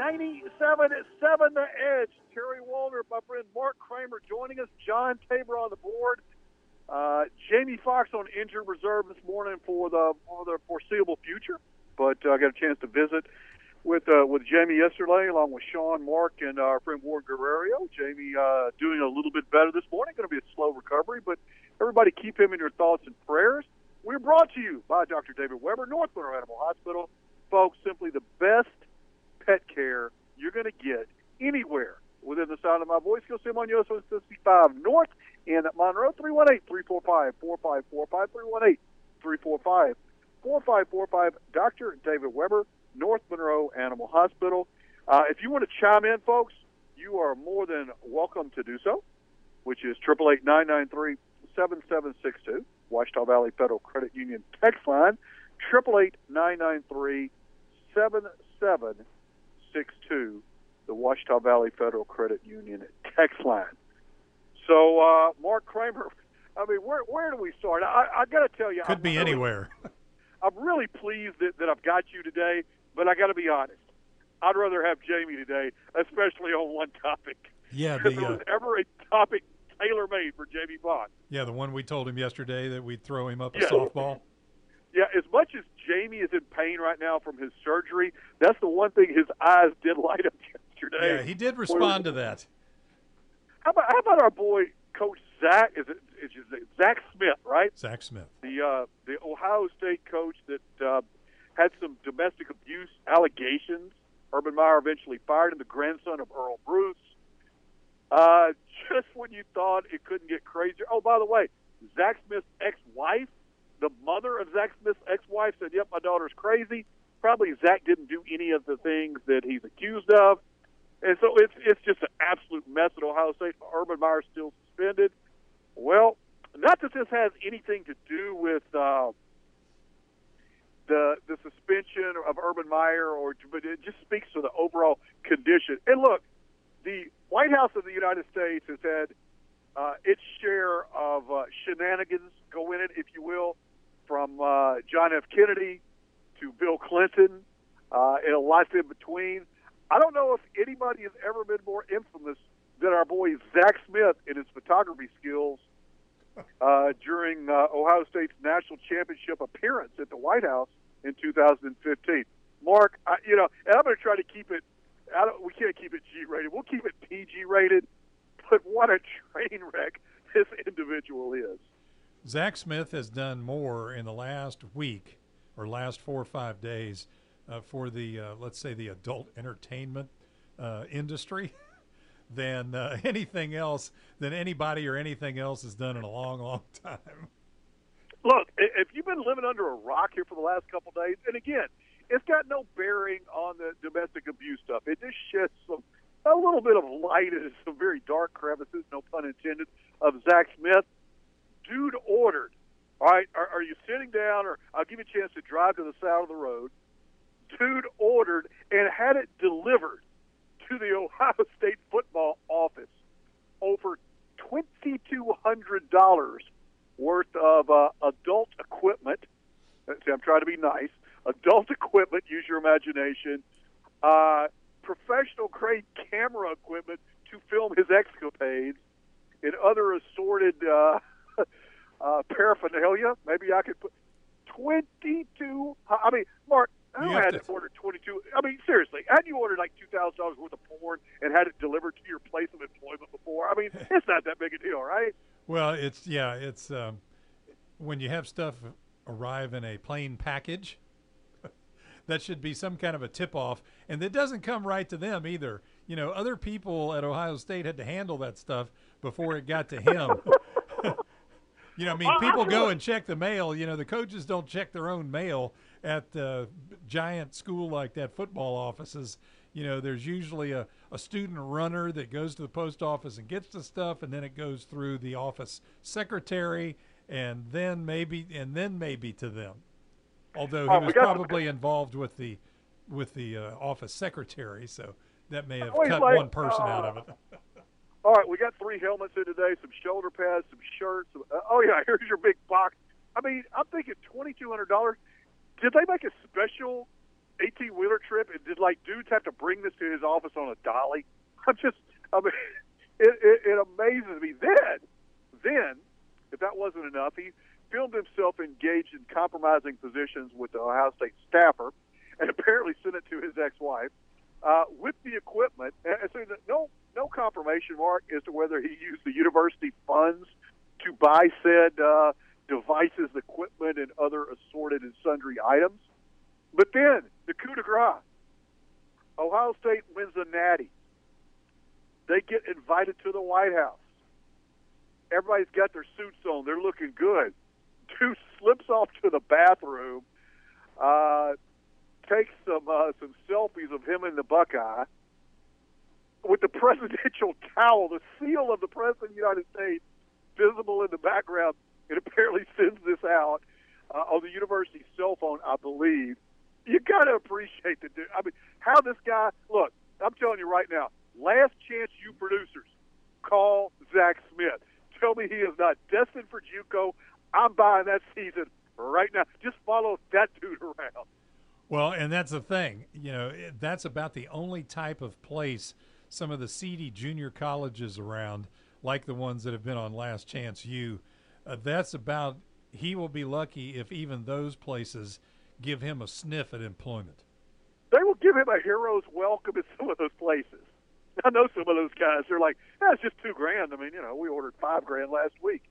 97.7 The Edge. Terry Waldrop, my friend Mark Kramer joining us. John Tabor on the board. Uh, Jamie Fox on injured reserve this morning for the for the foreseeable future, but uh, I got a chance to visit with uh, with Jamie yesterday, along with Sean, Mark, and our friend Ward Guerrero. Jamie uh, doing a little bit better this morning. Going to be a slow recovery, but everybody keep him in your thoughts and prayers. We're brought to you by Dr. David Weber, North Animal Hospital. Folks, simply the best pet care you're going to get anywhere within the sound of my voice. Go see US 65 North in Monroe, 318-345-4545, 318-345-4545. Dr. David Weber, North Monroe Animal Hospital. Uh, if you want to chime in, folks, you are more than welcome to do so, which is 888 7762 Ouachita Valley Federal Credit Union text line, 888 7762 the Ouachita Valley Federal Credit Union text line. So, uh, Mark Kramer, I mean, where where do we start? I, I got to tell you, could I'm be really, anywhere. I'm really pleased that, that I've got you today, but I got to be honest. I'd rather have Jamie today, especially on one topic. Yeah, if the there uh, ever a topic tailor made for Jamie Bond. yeah the one we told him yesterday that we'd throw him up a Yeah. softball. Yeah, as much as Jamie is in pain right now from his surgery, that's the one thing his eyes did light up yesterday. Yeah, he did respond to that. How about how about our boy Coach Zach? Is it is it Zach Smith, right? Zach Smith. The uh, the Ohio State coach that uh, had some domestic abuse allegations. Urban Meyer eventually fired him. The grandson of Earle Bruce. Uh, just when you thought it couldn't get crazier. Oh, by the way, Zach Smith's ex-wife, the mother of Zach Smith's ex-wife, said, "Yep, my daughter's crazy." Probably Zach didn't do any of the things that he's accused of. And so it's it's just an absolute mess at Ohio State. Urban Meyer's still suspended. Well, not that this has anything to do with uh, the the suspension of Urban Meyer, or but it just speaks to the overall condition. And look, the White House of the United States has had uh, its share of uh, shenanigans go in it, if you will, from uh, John F. Kennedy to Bill Clinton, uh, and a lot in between. I don't know if anybody has ever been more infamous than our boy Zach Smith in his photography skills uh, during uh, Ohio State's national championship appearance at the White House in 2015. Mark, I, you know, and I'm going to try to keep it. I don't, we can't keep it G rated. We'll keep it PG rated. But what a train wreck this individual is. Zach Smith has done more in the last week or last four or five days uh, for the uh, let's say the adult entertainment uh, industry than uh, anything else than anybody or anything else has done in a long, long time. Look, if you've been living under a rock here for the last couple days, and again, it's got no bearing on the domestic abuse stuff. It just sheds some a little bit of light into some very dark crevices, no pun intended, of Zach Smith. Dude ordered. All right, are, are you sitting down, or I'll give you a chance to drive to the side of the road. Dude ordered and had it delivered to the Ohio State football office over twenty two hundred dollars worth of uh, adult equipment. Uh, See, I'm trying to be nice. Adult equipment. Use your imagination. Uh, professional grade camera equipment to film his escapades and other assorted uh, uh, paraphernalia. Maybe I could put twenty-two. I mean, Mark, I had to- order twenty-two. I mean, seriously, had you ordered like two thousand dollars worth of porn and had it delivered to your place of employment before? I mean, it's not that big a deal, right? Well, it's yeah, it's um, when you have stuff arrive in a plain package. that should be some kind of a tip off, and it doesn't come right to them either. You know, other people at Ohio State had to handle that stuff before it got to him. you know, I mean, people go and check the mail. You know, the coaches don't check their own mail, at the giant school like that football offices, you know, there's usually a, a student runner that goes to the post office and gets the stuff, and then it goes through the office secretary, and then maybe and then maybe to them. Although he Oh, was probably involved with the with the uh, office secretary, so that may have Oh, cut like, one person out of it. All right, we got three helmets in today, some shoulder pads, some shirts. Some, uh, oh yeah, here's your big box. I mean, I'm thinking twenty two hundred dollars. Did they make a special eighteen wheeler trip? And did like dudes have to bring this to his office on a dolly? I'm just, I mean, it, it, it amazes me. Then, then, if that wasn't enough, he filmed himself engaged in compromising positions with the Ohio State staffer, and apparently sent it to his ex-wife uh, with the equipment. And and so no no confirmation mark as to whether he used the university funds to buy said uh, devices, equipment, and other assorted and sundry items. But then the coup de grace. Ohio State wins the Natty. They get invited to the White House. Everybody's got their suits on. They're looking good. Dude slips off to the bathroom, uh, takes some uh, some selfies of him and the Buckeye with the presidential towel, the seal of the President of the United States, visible in the background. It apparently sends this out uh, on the university's cell phone, I believe. You got to appreciate the dude. I mean, how this guy. Look, I'm telling you right now. Last Chance U producers, call Zach Smith. Tell me he is not destined for JUCO. I'm buying that season right now. Just follow that dude around. Well, and that's the thing. You know, that's about the only type of place some of the seedy junior colleges around, like the ones that have been on Last Chance U, uh, that's about. He will be lucky if even those places give him a sniff at employment. they will give him a hero's welcome at some of those places. I know some of those guys. They're like, that's just two grand. I mean, you know, we ordered five grand last week.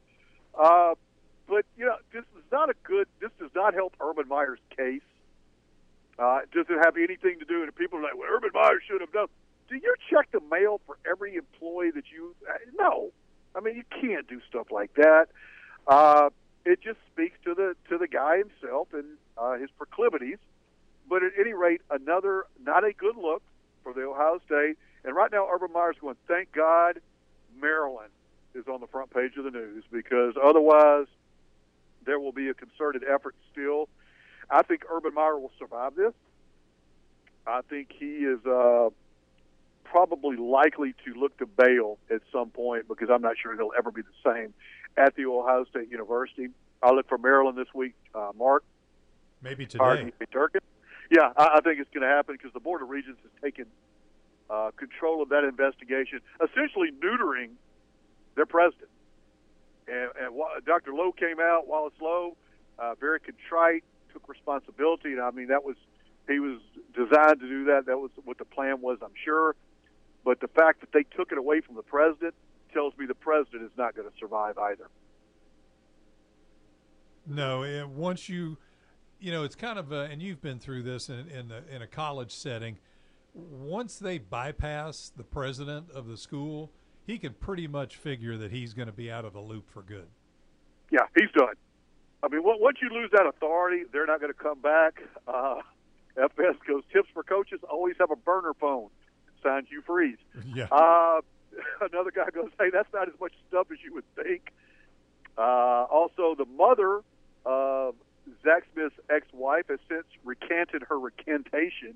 Uh, but you know, this is not a good. This does not help Urban Meyer's case. Uh, it doesn't have anything to do. And people are like, well, Urban Meyer should have done. Do you check the mail for every employee that you? Uh, no, I mean you can't do stuff like that. Uh, it just speaks to the to the guy himself and uh, his proclivities. But at any rate, another not a good look for the Ohio State. And right now, Urban Meyer's going, thank God Maryland is on the front page of the news because otherwise there will be a concerted effort still. I think Urban Meyer will survive this. I think he is uh, probably likely to look to bail at some point because I'm not sure he'll ever be the same at the Ohio State University. I look for Maryland this week, uh, Mark. Maybe today. Durkin. Yeah, I, I think it's going to happen because the Board of Regents has taken uh, control of that investigation, essentially neutering their president. And, and Wa- Dr. Loh came out, Wallace Loh, uh, very contrite, took responsibility, and I mean that was he was designed to do that. That was what the plan was, I'm sure. But the fact that they took it away from the president tells me the president is not going to survive either. No, it, once you, you know, it's kind of, a, and you've been through this in in, the, in a college setting. Once they bypass the president of the school, he can pretty much figure that he's going to be out of the loop for good. Yeah, he's done. I mean, once you lose that authority, they're not going to come back. Uh, FS goes tips for coaches. Always have a burner phone. Signed Hugh Freeze. Yeah. Uh, another guy goes, "Hey, that's not as much stuff as you would think." Uh, also, the mother of Zach Smith's ex-wife has since recanted her recantation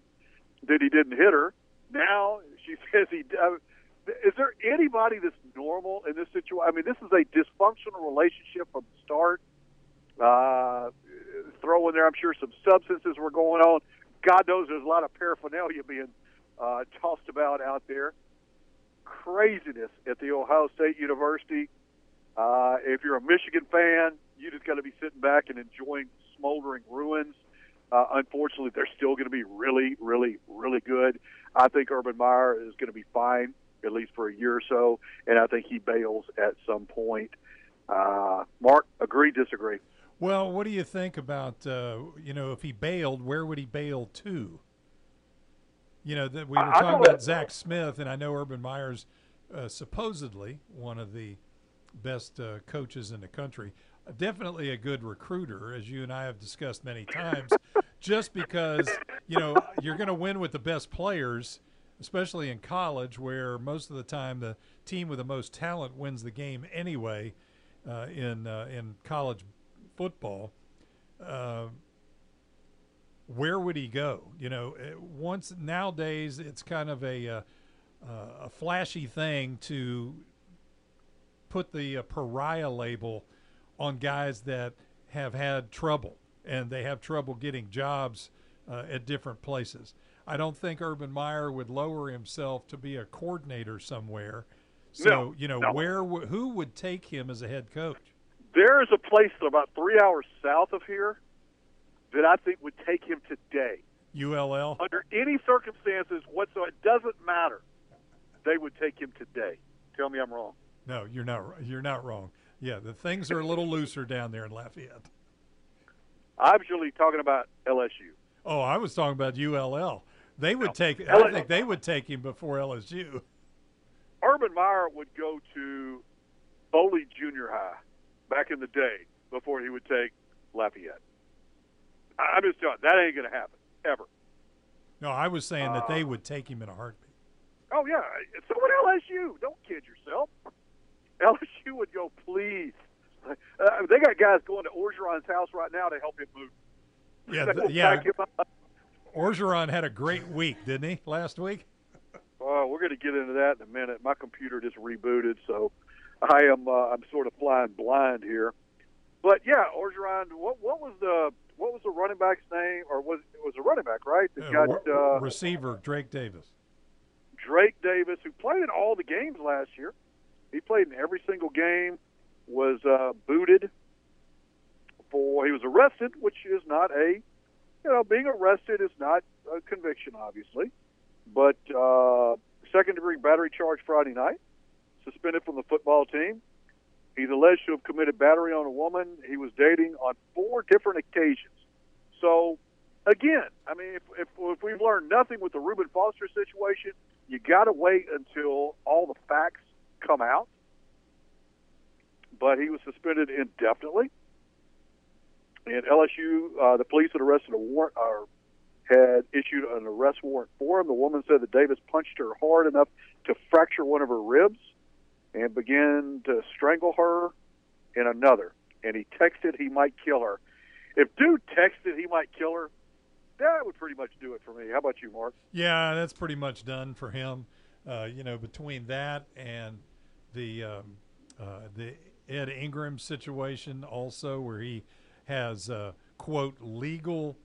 that he didn't hit her. Now she says he. Uh, is there anybody that's normal in this situation? I mean, this is a dysfunctional relationship from the start. Uh, throw in there, I'm sure some substances were going on. God knows there's a lot of paraphernalia being uh, tossed about out there. Craziness at the Ohio State University. Uh, if you're a Michigan fan, you just got to be sitting back and enjoying smoldering ruins. Uh, unfortunately, they're still going to be really, really, really good. I think Urban Meyer is going to be fine at least for a year or so, and I think he bails at some point. Uh, Mark, agree, disagree? Well, what do you think about uh, you know if he bailed, where would he bail to? You know that we were I- I talking know about Zach Smith, and I know Urban Meyer's uh, supposedly one of the best uh, coaches in the country. Definitely a good recruiter, as you and I have discussed many times. just because you know you're going to win with the best players, especially in college, where most of the time the team with the most talent wins the game anyway. Uh, in uh, in college football, uh, where would he go? You know, uh, once nowadays it's kind of a uh, uh, a flashy thing to put the pariah label on guys that have had trouble and they have trouble getting jobs uh, at different places. I don't think Urban Meyer would lower himself to be a coordinator somewhere. So No, you know no. where w- who would take him as a head coach? There is a place about three hours south of here that I think would take him today. ULL. Under any circumstances whatsoever, it doesn't matter. They would take him today. Tell me I'm wrong. No, you're not. You're not wrong. Yeah, the things are a little looser down there in Lafayette. I'm usually talking about LSU. Oh, I was talking about ULL. They would take. I think they would take him before LSU. Urban Meyer would go to Foley Junior High back in the day before he would take Lafayette. I'm just telling you, that ain't going to happen ever. No, I was saying that Uh, they would take him in a heartbeat. Oh yeah, so would LSU. Don't kid yourself. LSU would go, please. Uh, they got guys going to Orgeron's house right now to help him move. Yeah, th- yeah. pack him up. Orgeron had a great week, didn't he? Last week. Uh, we're going to get into that in a minute. My computer just rebooted, so I am uh, I'm sort of flying blind here. But yeah, Orgeron. What what was the what was the running back's name? Or was it was a running back, right? That got uh, receiver Drake Davis. Drake Davis, who played in all the games last year. He played in every single game. Was uh, booted for he was arrested, which is not a you know being arrested is not a conviction, obviously, but uh, second degree battery charge Friday night, suspended from the football team. He's alleged to have committed battery on a woman he was dating on four different occasions. So, again, I mean, if, if, if we've learned nothing with the Reuben Foster situation, you got to wait until all the facts come out. But he was suspended indefinitely. And LSU, uh, the police had arrested a warrant, or had issued an arrest warrant for him. The woman said that Davis punched her hard enough to fracture one of her ribs and began to strangle her in another. And he texted he might kill her. If dude texted he might kill her, that would pretty much do it for me. How about you, Mark? Yeah, that's pretty much done for him. Uh, you know, between that and the um, uh, the Ed Ingram situation, also where he has uh, quote legal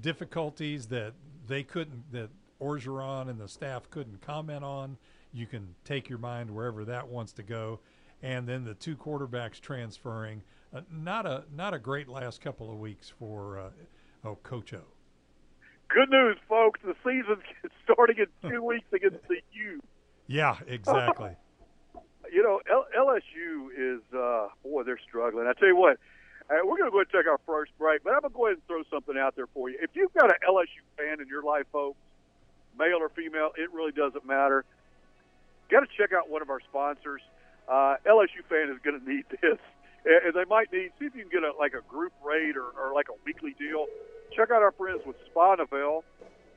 difficulties that they couldn't that Orgeron and the staff couldn't comment on. You can take your mind wherever that wants to go, and then the two quarterbacks transferring. Uh, not a not a great last couple of weeks for uh, oh Coach O. Good news, folks. The season's starting in two weeks against the U. Yeah, exactly. You know, L- LSU is, uh, boy, they're struggling. I tell you what, uh, we're going to go ahead and take our first break, but I'm going to go ahead and throw something out there for you. If you've got an LSU fan in your life, folks, male or female, it really doesn't matter. Got to check out one of our sponsors. Uh, LSU fan is going to need this, and and they might need. See if you can get a like a group rate or, or like a weekly deal. Check out our friends with Spanavel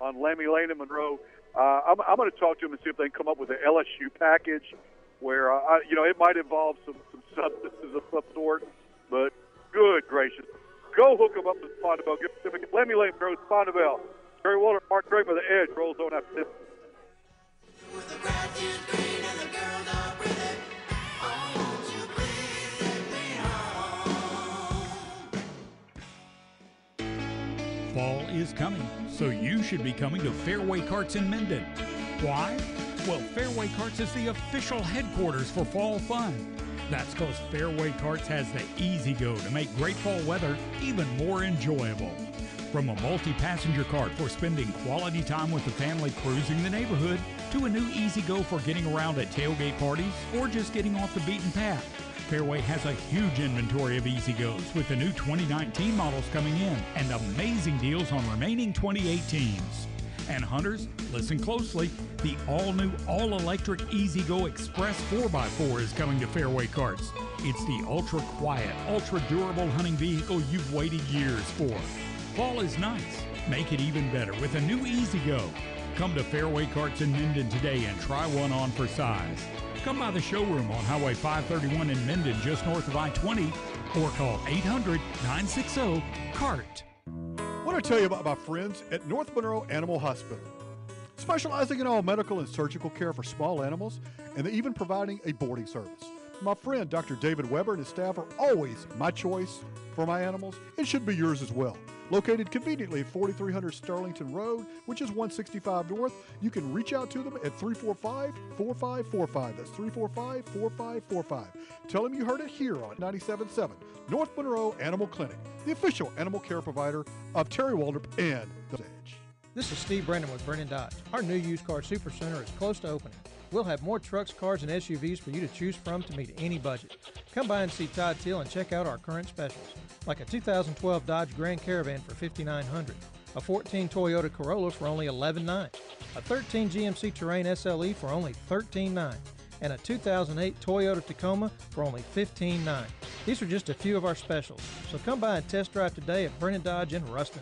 on Lammy Lane in Monroe. Uh, I'm, I'm going to talk to them and see if they can come up with an LSU package where uh, I, you know it might involve some some substances of some sort, but good gracious, go hook them up with Spanavel. Give them a Lammy Lane Monroe Spanavel. Terry Waldrop, Mark Craig with the Edge rolls on after this. Fall is coming, so you should be coming to Fairway Carts in Minden. Why? Well, Fairway Carts is the official headquarters for fall fun. That's because Fairway Carts has the E-Z-GO to make great fall weather even more enjoyable. From a multi passenger cart for spending quality time with the family cruising the neighborhood, to a new E-Z-GO for getting around at tailgate parties or just getting off the beaten path. Fairway has a huge inventory of E-Z-GOs with the new 2019 models coming in and amazing deals on remaining 2018s. And hunters, listen closely. The all new, all electric E-Z-GO Express 4x4 is coming to Fairway Carts. It's the ultra quiet, ultra durable hunting vehicle you've waited years for. Fall is nice, Make it even better with a new E-Z-GO. Come to Fairway Carts in Minden today and try one on for size. Come by the showroom on Highway 531 in Minden, just north of I 20, or call 800 960 CART. want to tell you about my friends at North Monroe Animal Hospital. Specializing in all medical and surgical care for small animals, and even providing a boarding service. My friend Dr. David Weber and his staff are always my choice for my animals. It should be yours as well. Located conveniently at 4300 Sterlington Road, which is 165 North, you can reach out to them at 345 4545. That's 345 4545. Tell them you heard it here on 97.7 North Monroe Animal Clinic, the official animal care provider of Terry Waldrop and The Edge. This is Steve Brennan with Brennan Dodge. Our new used car super center is close to opening. We'll have more trucks, cars, and SUVs for you to choose from to meet any budget. Come by and see Todd Till and check out our current specials, like a 2012 Dodge Grand Caravan for 5,900, a 14 Toyota Corolla for only $11,900, a 13 GMC Terrain SLE for only $13,900, and a 2008 Toyota Tacoma for only $15,900. These are just a few of our specials, so come by and test drive today at Brennan Dodge in Ruston.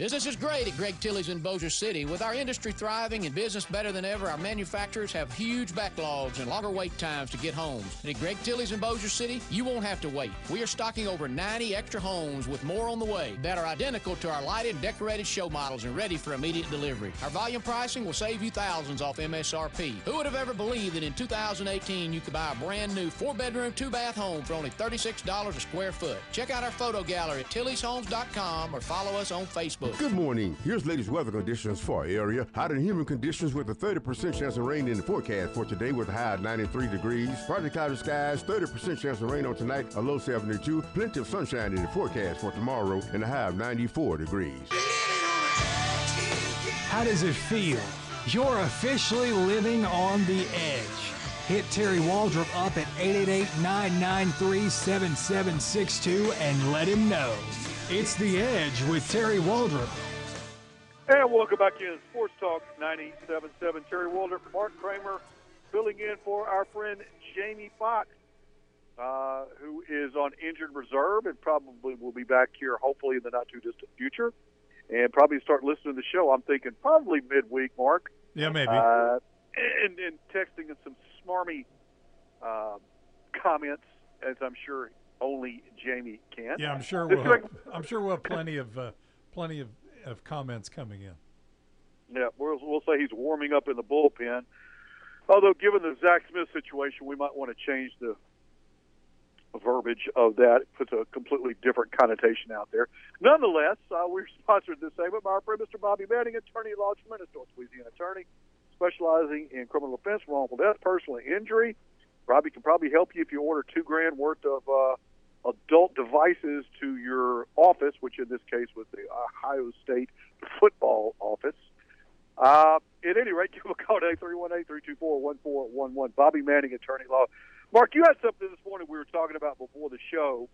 Business is great at Greg Tilley's in Bossier City. With our industry thriving and business better than ever, our manufacturers have huge backlogs and longer wait times to get homes. And at Greg Tilley's in Bossier City, you won't have to wait. We are stocking over 90 extra homes with more on the way that are identical to our lighted and decorated show models and ready for immediate delivery. Our volume pricing will save you thousands off MSRP. Who would have ever believed that in 2018 you could buy a brand new four bedroom, two bath home for only $36 a square foot? Check out our photo gallery at tillyshomes.com or follow us on Facebook. Good morning. Here's latest weather conditions for our area. Hot and humid conditions with a 30% chance of rain in the forecast for today with a high of 93 degrees. Partly cloudy skies, 30% chance of rain on tonight, a low 72. Plenty of sunshine in the forecast for tomorrow and a high of 94 degrees. How does it feel? You're officially living on the edge. Hit Terry Waldrop up at 888-993-7762 and let him know. It's The Edge with Terry Waldrop. And welcome back in Sports Talk 97.7. Terry Waldrop, Mark Kramer, filling in for our friend Jamie Fox, uh, who is on injured reserve and probably will be back here hopefully in the not too distant future. And probably start listening to the show. I'm thinking probably midweek, Mark. Yeah, maybe. Uh, and, and texting us some smarmy uh, comments, as I'm sure only Jamie can. yeah, I'm sure we'll. Have, I'm sure we'll have plenty of uh, plenty of, of comments coming in. Yeah, we'll, we'll say he's warming up in the bullpen. Although, given the Zach Smith situation, we might want to change the verbiage of that. It puts a completely different connotation out there. Nonetheless, uh, we're sponsored this segment by our friend Mr. Bobby Manning, attorney at law, tremendous North Louisiana attorney, specializing in criminal offense, wrongful death, personal injury. Robbie can probably help you if you order two grand worth of uh, adult devices to your office, which in this case was the Ohio State football office. Uh, at any rate, give a call at 831-832-1411. Bobby Manning, attorney law. Mark, you had something this morning we were talking about before the show,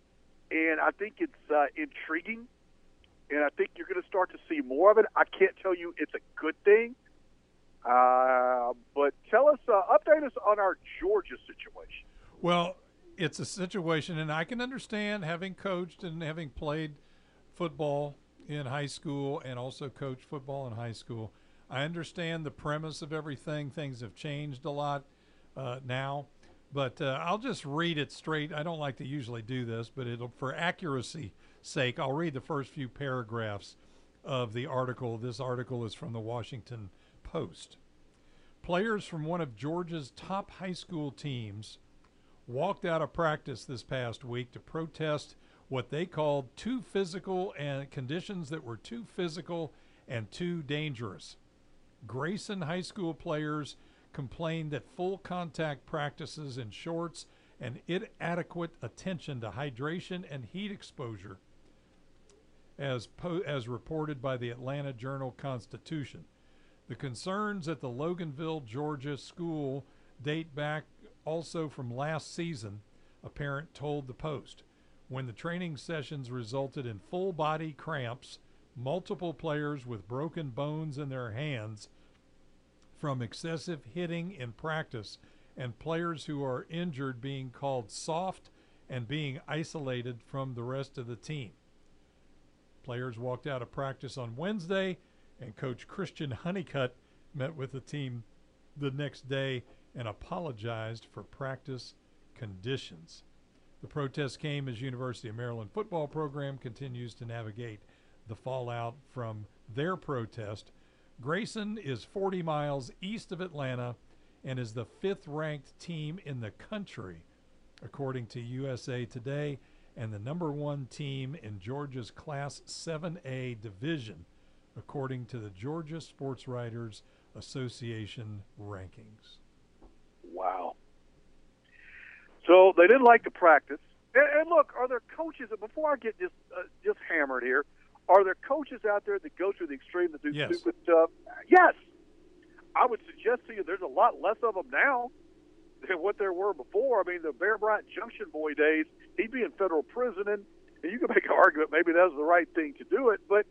and I think it's uh, intriguing. and I think you're going to start to see more of it. I can't tell you it's a good thing, uh, but tell us, uh, update us on our Georgia situation. Well, it's a situation, and I can understand having coached and having played football in high school and also coached football in high school. I understand the premise of everything. Things have changed a lot uh, now, but uh, I'll just read it straight. I don't like to usually do this, but it'll, for accuracy sake, I'll read the first few paragraphs of the article. This article is from the Washington Post. Players from one of Georgia's top high school teams walked out of practice this past week to protest what they called too physical and conditions that were too physical and too dangerous. Grayson High School players complained that full contact practices in shorts and inadequate attention to hydration and heat exposure, as, po- as reported by the Atlanta Journal Constitution. The concerns at the Loganville, Georgia school date back also from last season, a parent told the Post. When the training sessions resulted in full body cramps, multiple players with broken bones in their hands from excessive hitting in practice, and players who are injured being called soft and being isolated from the rest of the team. Players walked out of practice on Wednesday, and coach Christian Honeycutt met with the team the next day and apologized for practice conditions. The protest came as University of Maryland football program continues to navigate the fallout from their protest. Grayson is 40 miles east of Atlanta and is the fifth ranked team in the country, according to USA Today, and the number one team in Georgia's Class 7A division, according to the Georgia Sports Writers Association rankings. Wow. So they didn't like the practice. And, and look, are there coaches? Before I get just uh, just hammered here, are there coaches out there that go to the extreme that do Yes. stupid stuff? Yes. I would suggest to you there's a lot less of them now than what there were before. I mean, the Bear Bryant Junction Boy days, he'd be in federal prison, and, and you can make an argument maybe that was the right thing to do it, but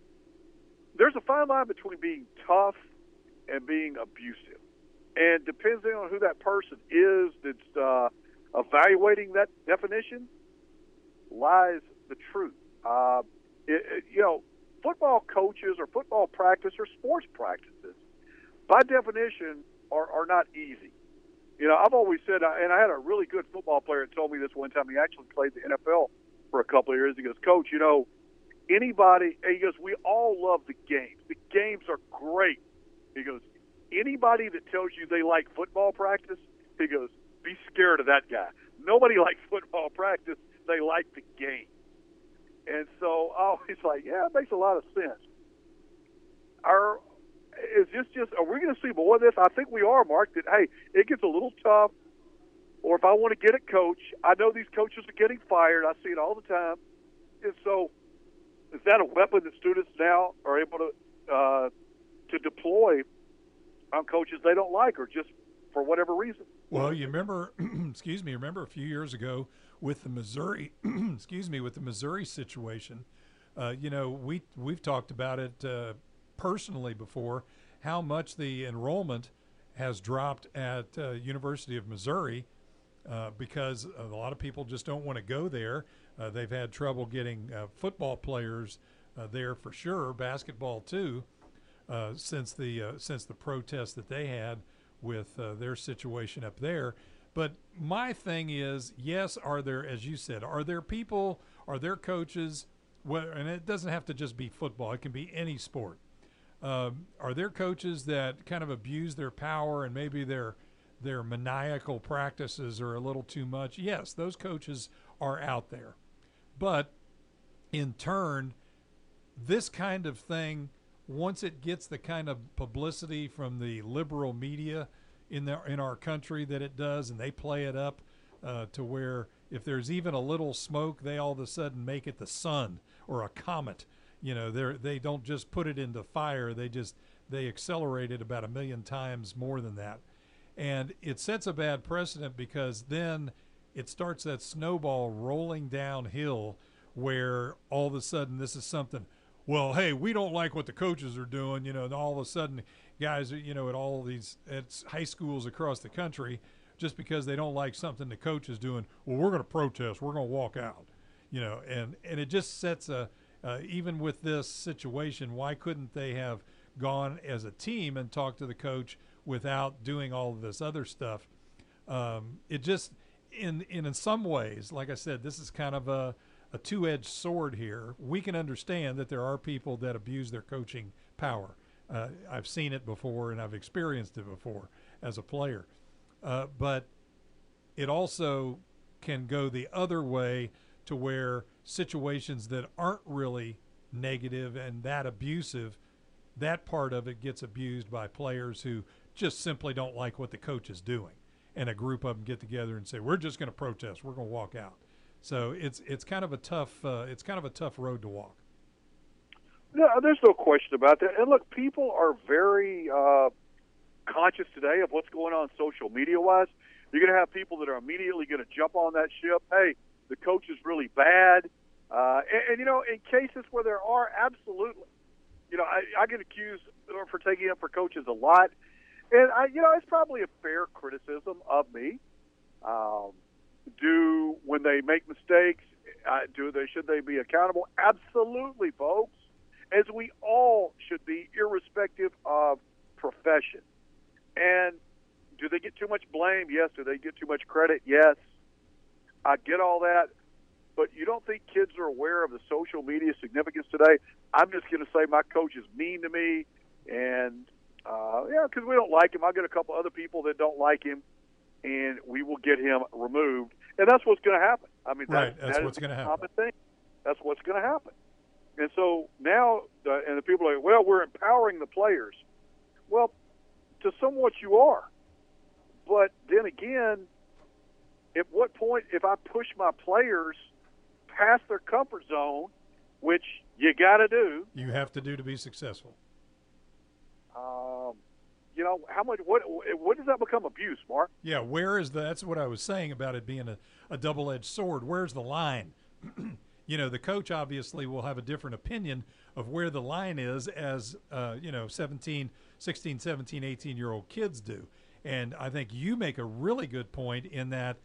there's a fine line between being tough and being abusive. And depending on who that person is that's uh, evaluating that definition, lies the truth. Uh, it, it- you know, football coaches or football practice or sports practices, by definition, are, are not easy. You know, I've always said, uh, and I had a really good football player that told me this one time. He actually played the NFL for a couple of years. He goes, Coach, you know, anybody, he goes, we all love the games. The games are great. He goes, anybody that tells you they like football practice, he goes, be scared of that guy. Nobody likes football practice. They like the game. And so I always like, yeah, it makes a lot of sense. Are is this just? Are we going to see more of this? I think we are, Mark. That hey, it gets a little tough. Or if I want to get a coach, I know these coaches are getting fired. I see it all the time. And so, is that a weapon that students now are able to uh, to deploy coaches they don't like, or just for whatever reason? Well, you remember, excuse me, remember a few years ago with the Missouri, excuse me, with the Missouri situation. Uh, you know, we we've talked about it uh, personally before. How much the enrollment has dropped at uh, University of Missouri uh, because a lot of people just don't want to go there. Uh, they've had trouble getting uh, football players there for sure, basketball too, uh, since the uh, since the protests that they had with uh, their situation up there. But my thing is, yes, are there, as you said, are there people, are there coaches, and it doesn't have to just be football; it can be any sport. Um, are there coaches that kind of abuse their power and maybe their their maniacal practices are a little too much? Yes, those coaches are out there, but in turn, this kind of thing, once it gets the kind of publicity from the liberal media in the, in our country that it does, and they play it up uh, to where if there's even a little smoke, they all of a sudden make it the sun or a comet. You know, they they don't just put it into fire; they just they accelerate it about a million times more than that, and it sets a bad precedent because then it starts that snowball rolling downhill where all of a sudden this is something well, hey, we don't like what the coaches are doing, you know, and all of a sudden, guys, you know, at all these at high schools across the country, just because they don't like something the coach is doing, well, we're going to protest, we're going to walk out, you know, and and it just sets a uh, even with this situation, why couldn't they have gone as a team and talked to the coach without doing all of this other stuff? Um, it just in, in in some ways, like I said, this is kind of a a two-edged sword here. We can understand that there are people that abuse their coaching power. Uh, I've seen it before and I've experienced it before as a player, uh, but it also can go the other way to where situations that aren't really negative and that abusive, that part of it gets abused by players who just simply don't like what the coach is doing. And a group of them get together and say, "We're just going to protest. We're going to walk out." So it's it's kind of a tough uh, it's kind of a tough road to walk. No, there's no question about that. And look, people are very uh, conscious today of what's going on social media wise. You're going to have people that are immediately going to jump on that ship. Hey, the coach is really bad. Uh, and, and, you know, in cases where there are, absolutely. You know, I, I get accused for taking up for coaches a lot. And, I, you know, it's probably a fair criticism of me. Um, do, when they make mistakes, uh, do they should they be accountable? Absolutely, folks as we all should be, irrespective of profession. And do they get too much blame? Yes. Do they get too much credit? Yes. I get all that. But you don't think kids are aware of the social media significance today? I'm just going to say my coach is mean to me, and uh, yeah, because we don't like him. I get a couple other people that don't like him, and we will get him removed. And that's what's going to happen. I mean, Right, that, that's that is what's a gonna happen. common thing. That's what's going to happen. And so now, uh, and the people are like, well, we're empowering the players. Well, to somewhat you are. But then again, at what point, if I push my players past their comfort zone, which you got to do, You have to do to be successful. um, you know, how much, what, what does that become abuse, Mark? Yeah, where is the? That's what I was saying about it being a, a double edged sword. Where's the line? you know, the coach obviously will have a different opinion of where the line is as, uh, you know, 17, 16, 17, 18 year old kids do. And I think you make a really good point in that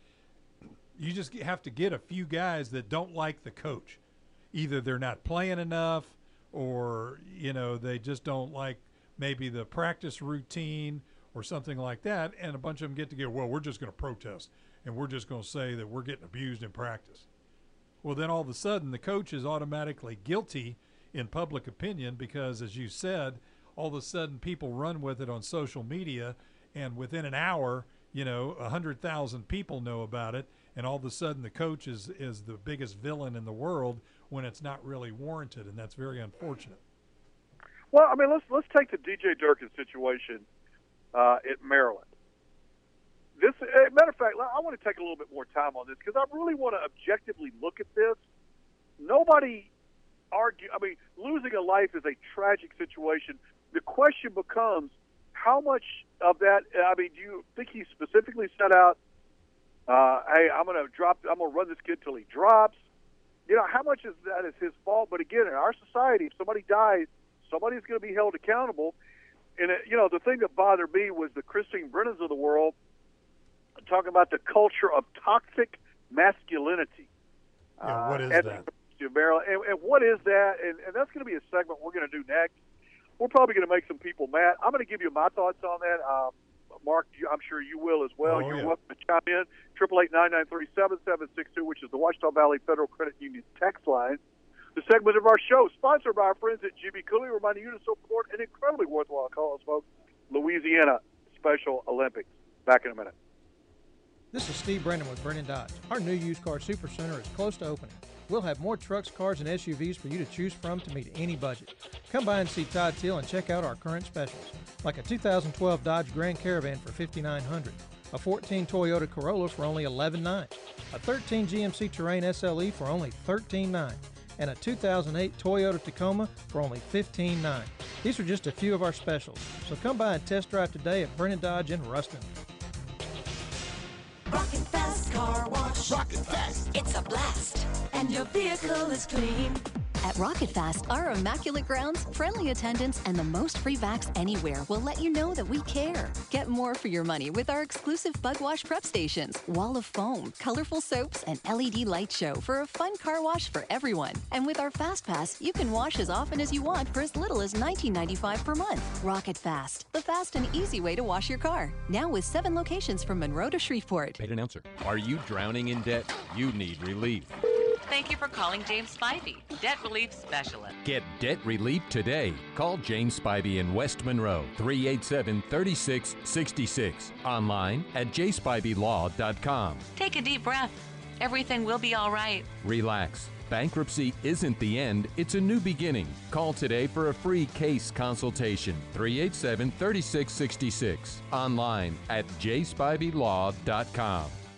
you just have to get a few guys that don't like the coach. Either they're not playing enough or, you know, they just don't like maybe the practice routine or something like that. And a bunch of them get together, well, we're just going to protest and we're just going to say that we're getting abused in practice. Well, then all of a sudden the coach is automatically guilty in public opinion because, as you said, all of a sudden people run with it on social media, and within an hour, you know, a hundred thousand people know about it, and all of a sudden the coach is is the biggest villain in the world when it's not really warranted, and that's very unfortunate. Well, I mean, let's let's take the DJ Durkin situation uh, at Maryland. This, matter of fact, I want to take a little bit more time on this because I really want to objectively look at this. Nobody argue. I mean, losing a life is a tragic situation. The question becomes, how much of that? I mean, do you think he specifically set out? Uh, hey, I'm going to drop. I'm going to run this kid till he drops. You know, how much is that is his fault? But again, in our society, if somebody dies, somebody's going to be held accountable. And it, you know, the thing that bothered me was the Christine Brennans of the world talking about the culture of toxic masculinity. Yeah, what is and, that? Maryland, and, and what is that? And, and that's going to be a segment we're going to do next. We're probably going to make some people mad. I'm going to give you my thoughts on that. Um, Mark, you, I'm sure you will as well. Oh, You're yeah. welcome to chime in. Triple eight nine nine three seven seven six two, which is the Ouachita Valley Federal Credit Union text line. The segment of our show, sponsored by our friends at GB Cooley, reminding you to support an incredibly worthwhile cause, folks. Louisiana Special Olympics. Back in a minute. This is Steve Brennan with Brennan Dodge. Our new used car super center is close to opening. We'll have more trucks, cars, and SUVs for you to choose from to meet any budget. Come by and see Todd Till and check out our current specials, like a 2012 Dodge Grand Caravan for 5,900, a 14 Toyota Corolla for only $11,900, a 13 GMC Terrain SLE for only $13,900, and a 2008 Toyota Tacoma for only $15,900. These are just a few of our specials, so come by and test drive today at Brennan Dodge in Ruston. Rocket Fast Car Wash. Rocket Fast. It's a blast. And your vehicle is clean. At Rocket Fast, our immaculate grounds, friendly attendants, and the most free vacs anywhere will let you know that we care. Get more for your money with our exclusive bug wash prep stations, wall of foam, colorful soaps, and LED light show for a fun car wash for everyone. And with our Fast Pass, you can wash as often as you want for as little as $19.95 per month. Rocket Fast, the fast and easy way to wash your car. Now with seven locations from Monroe to Shreveport. Paid announcer. Are you drowning in debt? You need relief. Thank you for calling James Spivey, Debt Relief Specialist. Get debt relief today. Call James Spivey in West Monroe, 387 3666. Online at jspiveylaw.com. Take a deep breath. Everything will be all right. Relax. Bankruptcy isn't the end, it's a new beginning. Call today for a free case consultation. 387 3666. Online at jspiveylaw.com.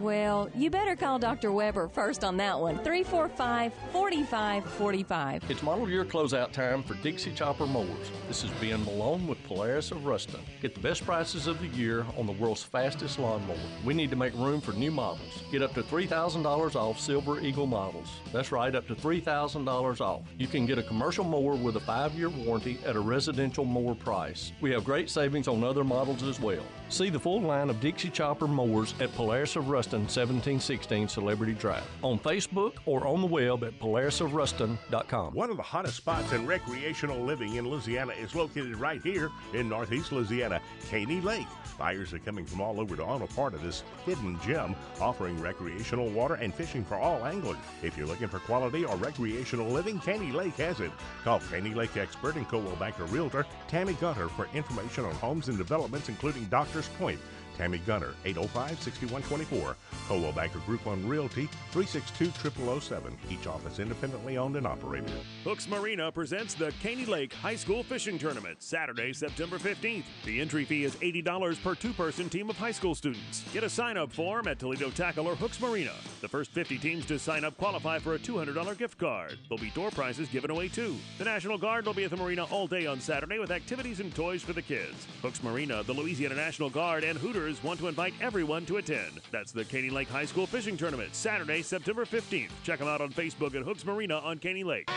Well, you better call Dr. Weber first on that one. 345 4545. It's model year closeout time for Dixie Chopper mowers. This is Ben Malone with Polaris of Ruston. Get the best prices of the year on the world's fastest lawnmower. We need to make room for new models. Get up to $3,000 off Silver Eagle models. That's right, up to $3,000 off. You can get a commercial mower with a five year warranty at a residential mower price. We have great savings on other models as well. See the full line of Dixie Chopper mowers at Polaris of Ruston, 1716 Celebrity Drive. On Facebook or on the web at polarisofruston.com. One of the hottest spots in recreational living in Louisiana is located right here in Northeast Louisiana, Caney Lake. Buyers are coming from all over to own a part of this hidden gem, offering recreational water and fishing for all anglers. If you're looking for quality or recreational living, Caney Lake has it. Call Caney Lake expert and Coldwell Banker Realtor Tammy Gunter for information on homes and developments, including Doctors Point. Tammy Gunter, 805-6124. Coldwell Banker Group One Realty, 362-0007. Each office independently owned and operated. Hooks Marina presents the Caney Lake High School Fishing Tournament, Saturday, September 15th. The entry fee is $80 per two person team of high school students. Get a sign up form at Toledo Tackle or Hooks Marina. The first 50 teams to sign up qualify for a $200 gift card. There'll be door prizes given away too. The National Guard will be at the marina all day on Saturday with activities and toys for the kids. Hooks Marina, the Louisiana National Guard, and Hooters want to invite everyone to attend. That's the Caney Lake High School Fishing Tournament, Saturday, September 15th. Check them out on Facebook at Hooks Marina on Caney Lake.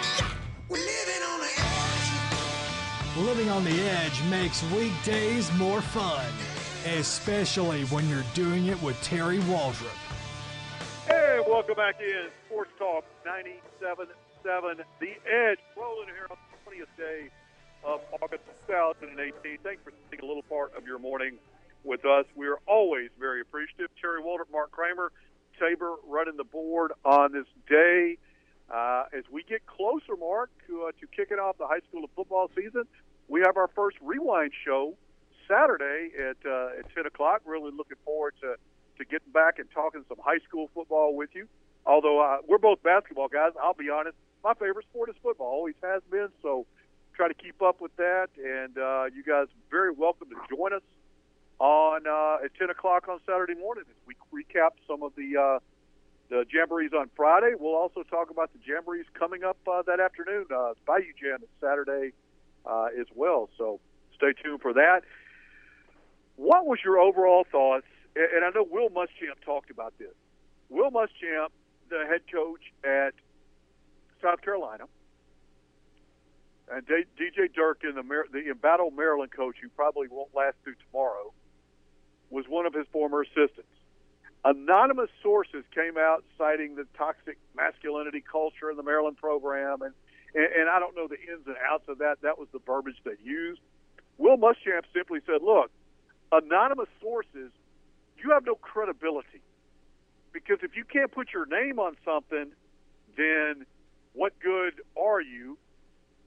Living on the edge makes weekdays more fun, especially when you're doing it with Terry Waldrop. Hey, welcome back in Sports Talk 97.7 The Edge. Rolling here on the 20th day of August 2018. Thanks for taking a little part of your morning with us. We are always very appreciative. Terry Waldrop, Mark Kramer, Tabor running the board on this day. Uh, as we get closer, Mark, to, uh, to kicking off the high school football season, we have our first rewind show Saturday at uh, at 10 o'clock. Really looking forward to, to getting back and talking some high school football with you. Although uh, we're both basketball guys, I'll be honest, my favorite sport is football. Always has been. So try to keep up with that. And uh, you guys very welcome to join us on uh, at 10 o'clock on Saturday morning as we recap some of the uh, the jamborees on Friday. We'll also talk about the jamborees coming up uh, that afternoon. Uh, Bayou Jam Saturday uh, as well. So stay tuned for that. What was your overall thoughts? And I know Will Muschamp talked about this. Will Muschamp, the head coach at South Carolina, and DJ Durkin, the, Mar- the embattled Maryland coach, who probably won't last through tomorrow, was one of his former assistants. Anonymous sources came out citing the toxic masculinity culture in the Maryland program, and, and, and I don't know the ins and outs of that. That was the verbiage they used. Will Muschamp simply said, look, anonymous sources, you have no credibility. Because if you can't put your name on something, then what good are you?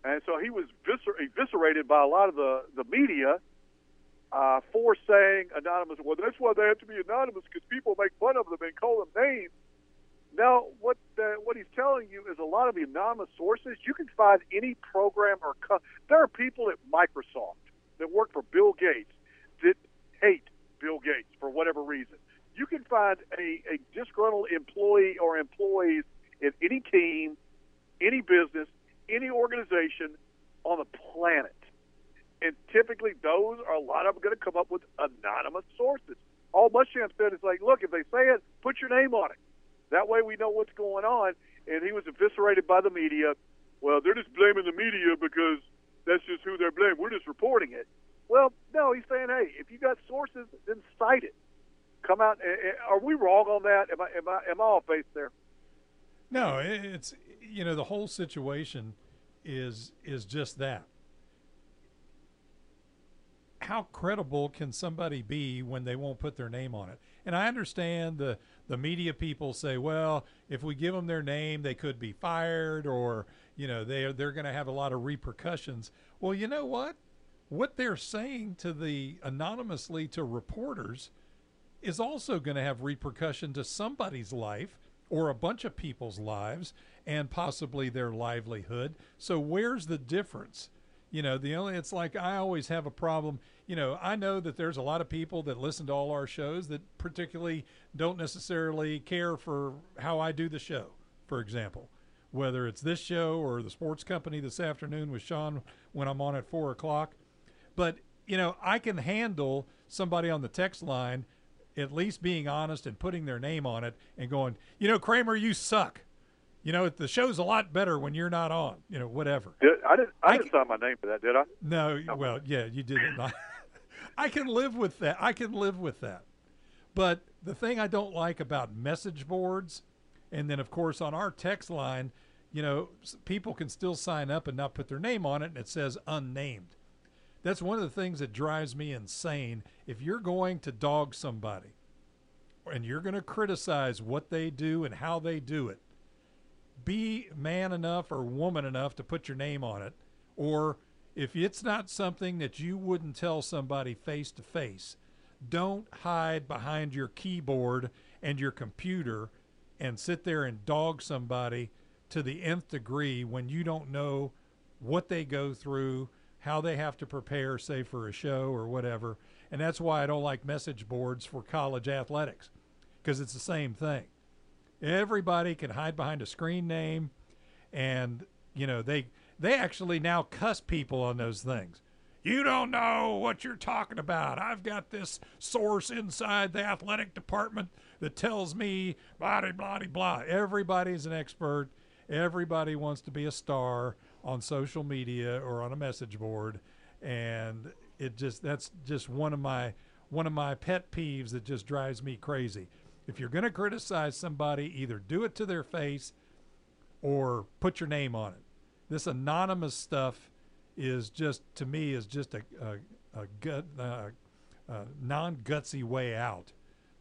And so he was viscer- eviscerated by a lot of the, the media uh, for saying anonymous. Well, that's why they have to be anonymous because people make fun of them and call them names. Now, what uh, what he's telling you is a lot of the anonymous sources. You can find any program or co- there are people at Microsoft that work for Bill Gates that hate Bill Gates for whatever reason. You can find a, a disgruntled employee or employees in any team, any business, any organization on the planet. And typically, those are a lot of them going to come up with anonymous sources. All Muschamp said is like, look, if they say it, put your name on it. That way we know what's going on. And he was eviscerated by the media. Well, they're just blaming the media because that's just who they're blaming. We're just reporting it. Well, no, he's saying, hey, if you got sources, then cite it. Come out. Are we wrong on that? Am I am I am I off base there? No, it's you know the whole situation is is just that. How credible can somebody be when they won't put their name on it? And I understand the the media people say, well, if we give them their name, they could be fired, or you know they they're going to have a lot of repercussions. Well, you know what? What they're saying to the anonymously to reporters is also going to have repercussion to somebody's life or a bunch of people's lives and possibly their livelihood. So where's the difference? You know, the only it's like I always have a problem. You know, I know that there's a lot of people that listen to all our shows that particularly don't necessarily care for how I do the show, for example. Whether it's this show or the sports company this afternoon with Sean when I'm on at four o'clock. But, you know, I can handle somebody on the text line at least being honest and putting their name on it and going, you know, Kramer, you suck. You know, the show's a lot better when you're not on. You know, whatever. Did, I didn't. I, didn't sign my name for that, did I? No, well, yeah, you did not. I can live with that. I can live with that. But the thing I don't like about message boards, and then of course on our text line, you know, people can still sign up and not put their name on it, and it says unnamed. That's one of the things that drives me insane. If you're going to dog somebody, and you're going to criticize what they do and how they do it, be man enough or woman enough to put your name on it. Or if it's not something that you wouldn't tell somebody face to face, don't hide behind your keyboard and your computer and sit there and dog somebody to the nth degree when you don't know what they go through, how they have to prepare, say, for a show or whatever. And that's why I don't like message boards for college athletics because it's the same thing. Everybody can hide behind a screen name, and you know they they actually now cuss people on those things. You don't know what you're talking about. I've got this source inside the athletic department that tells me blah blah blah blah. Everybody's an expert. Everybody wants to be a star on social media or on a message board, and it just that's just one of my one of my pet peeves that just drives me crazy. If you're going to criticize somebody, either do it to their face or put your name on it. This anonymous stuff is just to me is just a a, a gut uh, non gutsy way out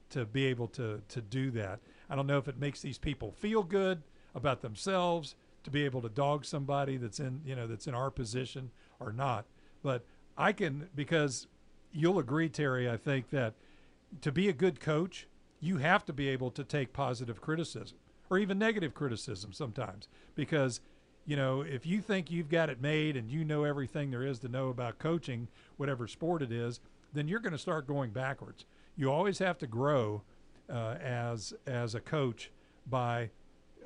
to be able to to do that. I don't know if it makes these people feel good about themselves to be able to dog somebody that's in you know that's in our position or not. But I can because you'll agree, Terry. I think that to be a good coach, you have to be able to take positive criticism or even negative criticism sometimes because you know if you think you've got it made and you know everything there is to know about coaching whatever sport it is then you're going to start going backwards you always have to grow uh, as as a coach by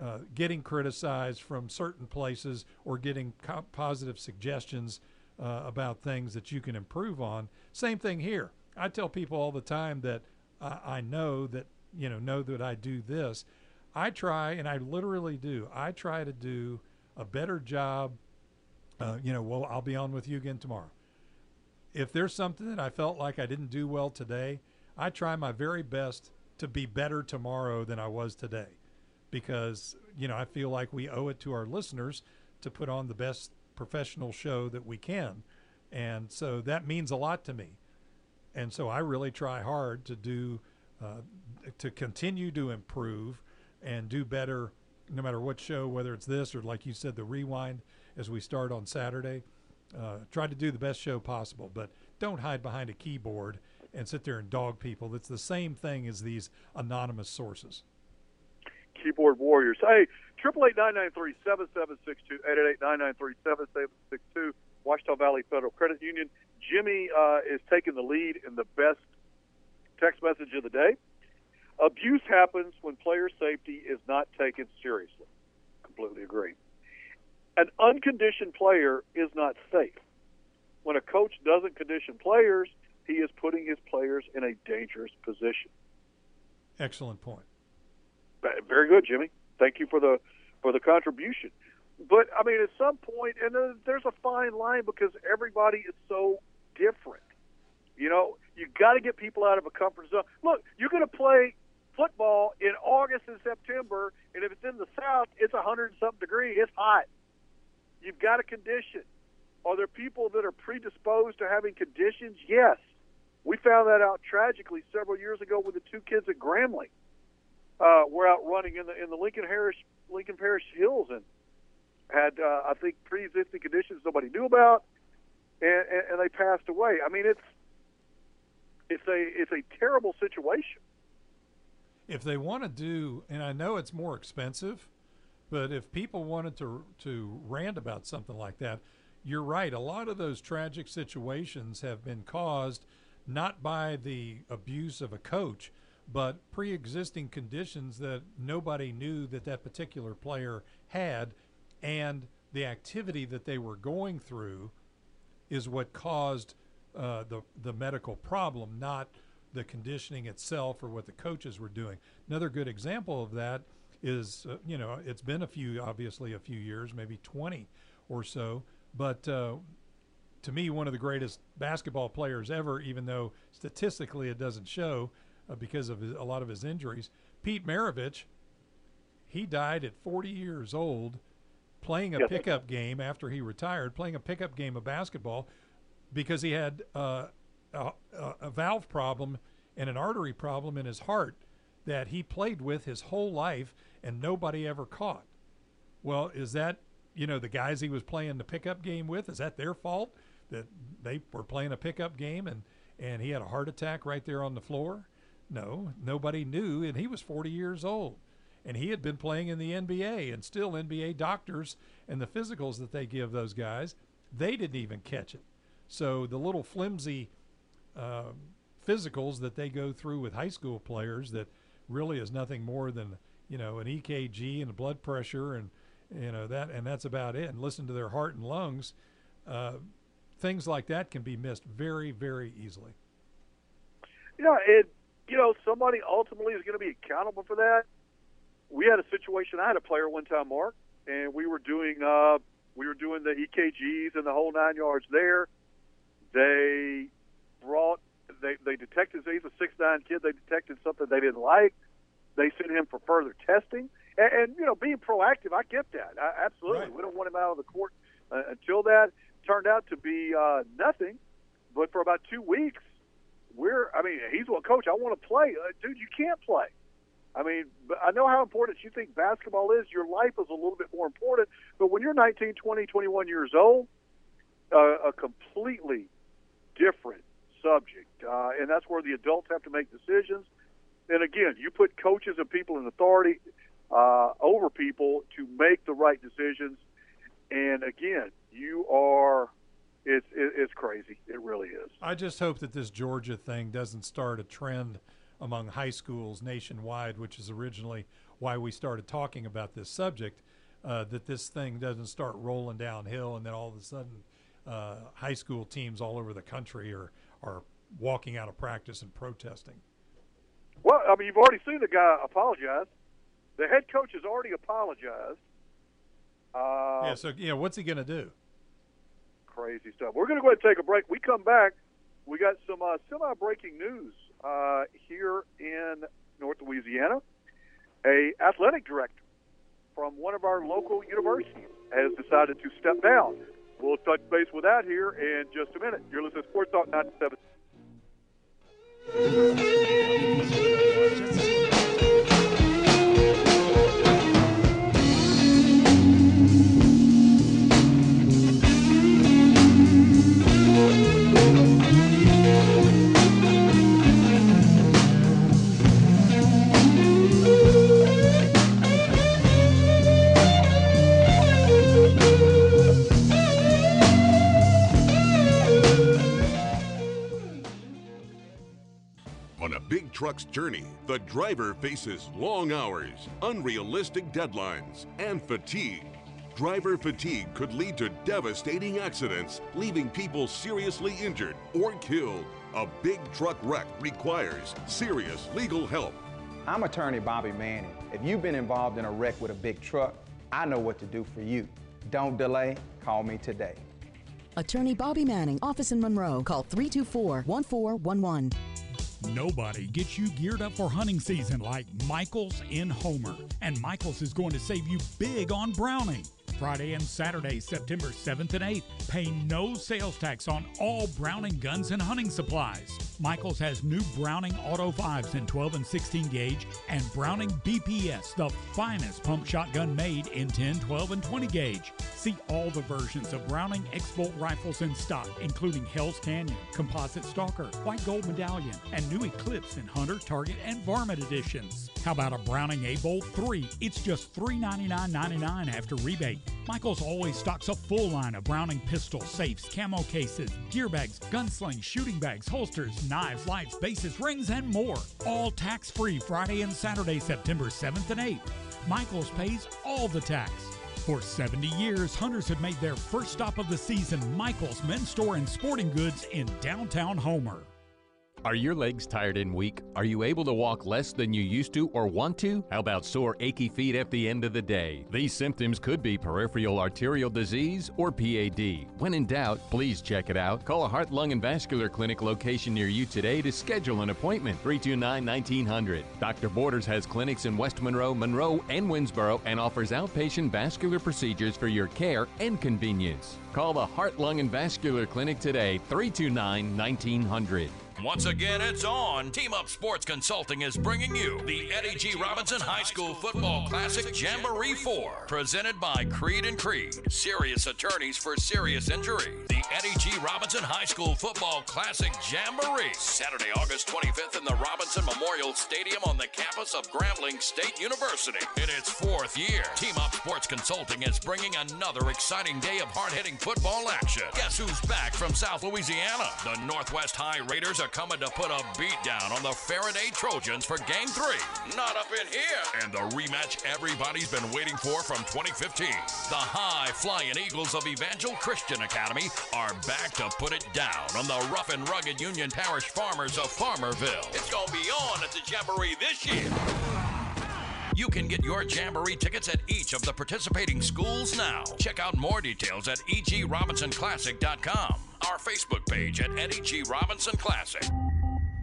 uh, getting criticized from certain places or getting co- positive suggestions uh, about things that you can improve on. Same thing here. I tell people all the time that I, I know that you know know that I do this. I try, and I literally do. I try to do a better job. Uh, you know, well, I'll be on with you again tomorrow. If there's something that I felt like I didn't do well today, I try my very best to be better tomorrow than I was today because you know I feel like we owe it to our listeners to put on the best professional show that we can, and so that means a lot to me. And so I really try hard to do uh, to continue to improve and do better, no matter what show, whether it's this or like you said, the rewind as we start on Saturday. Uh, try to do the best show possible, but don't hide behind a keyboard and sit there and dog people. That's the same thing as these anonymous sources. keyboard warriors. Hey, triple eight nine nine three seven seven six two eight eight nine nine three seven seven six two. Ouachita Valley Federal Credit Union. Jimmy uh, is taking the lead in the best text message of the day. Abuse happens when player safety is not taken seriously. Completely agree. An unconditioned player is not safe. When a coach doesn't condition players, he is putting his players in a dangerous position. Excellent point. Very good, Jimmy. Thank you for the for the contribution. But I mean, at some point, and there's a fine line because everybody is so different. You know, you got to get people out of a comfort zone. Look, you're going to play football in August and September, and if it's in the South, it's a hundred and something degree. It's hot. You've got to condition. Are there people that are predisposed to having conditions? Yes. We found that out tragically several years ago with the two kids at Grambling. Uh, were out running in the in the Lincoln Harris Lincoln Parish Hills and had uh, I think pre-existing conditions nobody knew about, and, and, and they passed away. I mean, it's it's a it's a terrible situation. if they want to do, and I know it's more expensive, but if people wanted to to rant about something like that, you're right. A lot of those tragic situations have been caused not by the abuse of a coach, but pre-existing conditions that nobody knew that that particular player had, and the activity that they were going through is what caused uh, the the medical problem, not the conditioning itself or what the coaches were doing. Another good example of that is, uh, you know, it's been a few, obviously a few years, maybe 20 or so, but uh, to me, one of the greatest basketball players ever, even though statistically it doesn't show uh, because of a lot of his injuries, Pete Maravich. He died at 40 years old playing a Yes. pickup game after he retired, playing a pickup game of basketball because he had uh, a, a, a valve problem and an artery problem in his heart that he played with his whole life and nobody ever caught. Well, is that you know the guys he was playing the pickup game with? Is that their fault that they were playing a pickup game and and he had a heart attack right there on the floor? No, nobody knew, and he was 40 years old, and he had been playing in the NBA, and still NBA doctors and the physicals that they give those guys, they didn't even catch it. So the little flimsy uh, physicals that they go through with high school players that really is nothing more than you know an EKG and blood pressure and you know that and that's about it. And listen to their heart and lungs. Uh, things like that can be missed very very easily. Yeah, it you know somebody ultimately is going to be accountable for that. We had a situation. I had a player one time, Mark, and we were doing uh, we were doing the EKGs and the whole nine yards there. They brought they they detected he's a six nine kid. They detected something they didn't like. They sent him for further testing, and, and you know being proactive. I get that. I, absolutely, we don't want him out of the court uh, until that turned out to be uh, nothing. But for about two weeks, we're I mean he's one coach. I want to play, uh, dude. You can't play. I mean, I know how important you think basketball is. Your life is a little bit more important. But when you're 19, 20, 21 years old, uh, a completely different subject, uh, and that's where the adults have to make decisions. And again, you put coaches and people in authority uh, over people to make the right decisions. And again, you are. It's, it's crazy. It really is. I just hope that this Georgia thing doesn't start a trend among high schools nationwide, which is originally why we started talking about this subject. Uh, that this thing doesn't start rolling downhill, and then all of a sudden, uh, high school teams all over the country are are walking out of practice and protesting. Well, I mean, you've already seen the guy apologize. The head coach has already apologized. Uh, yeah. So yeah, what's he going to do? crazy stuff. We're going to go ahead and take a break. We come back. We got some uh, semi-breaking news uh, here in North Louisiana. A athletic director from one of our local universities has decided to step down. We'll touch base with that here in just a minute. You're listening to Sports Talk 97. Truck's journey, the driver faces long hours, unrealistic deadlines, and fatigue. Driver fatigue could lead to devastating accidents, leaving people seriously injured or killed. A big truck wreck requires serious legal help. I'm attorney Bobby Manning. If you've been involved in a wreck with a big truck, I know what to do for you. Don't delay, call me today. Attorney Bobby Manning, office in Monroe. Call 324 1411. Nobody gets you geared up for hunting season like Michaels in Homer. And Michaels is going to save you big on Browning. Friday and Saturday, September 7th and 8th. Pay no sales tax on all Browning guns and hunting supplies. Michaels has new Browning Auto 5s in 12 and 16 gauge and Browning BPS, the finest pump shotgun made in 10, 12, and 20 gauge. See all the versions of Browning X-Bolt rifles in stock, including Hell's Canyon, Composite Stalker, White Gold Medallion, and new Eclipse in Hunter, Target, and Varmint editions. How about a Browning A-Bolt 3? It's just $399.99 after rebate. Michaels always stocks a full line of Browning pistols, safes, camo cases, gear bags, gunslings, shooting bags, holsters, knives, lights, bases, rings, and more. All tax free Friday and Saturday, September 7th and 8th. Michaels pays all the tax. For 70 years, hunters have made their first stop of the season Michaels Men's Store and Sporting Goods in downtown Homer. Are your legs tired and weak? Are you able to walk less than you used to or want to? How about sore, achy feet at the end of the day? These symptoms could be peripheral arterial disease or PAD. When in doubt, please check it out. Call a heart, lung, and vascular clinic location near you today to schedule an appointment. 329 1900. Dr. Borders has clinics in West Monroe, Monroe, and Winnsboro and offers outpatient vascular procedures for your care and convenience. Call the Heart, Lung, and Vascular Clinic today, 329 1900. Once again, it's on. Team Up Sports Consulting is bringing you the Eddie G. Robinson High School Football Classic Jamboree 4, presented by Creed and Creed, serious attorneys for serious injury. The Eddie G. Robinson High School Football Classic Jamboree, Saturday, August 25th in the Robinson Memorial Stadium on the campus of Grambling State University. In its fourth year, Team Up Sports Consulting is bringing another exciting day of hard-hitting football action. Guess who's back from South Louisiana? The Northwest High Raiders are coming to put a beat down on the Ferriday Trojans for Game 3. Not up in here. And the rematch everybody's been waiting for from 2015. The high flying Eagles of Evangel Christian Academy are back to put it down on the rough and rugged Union Parish farmers of Farmerville. It's going to be on at the Jamboree this year. You can get your Jamboree tickets at each of the participating schools now. Check out more details at egrobinsonclassic.com. Our Facebook page at Eddie G. Robinson Classic.